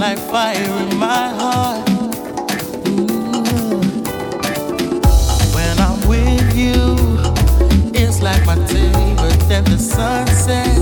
like fire in my heart. Ooh. When I'm with you, it's like my favorite at the sunset.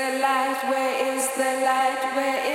The light? Where is the light? Where is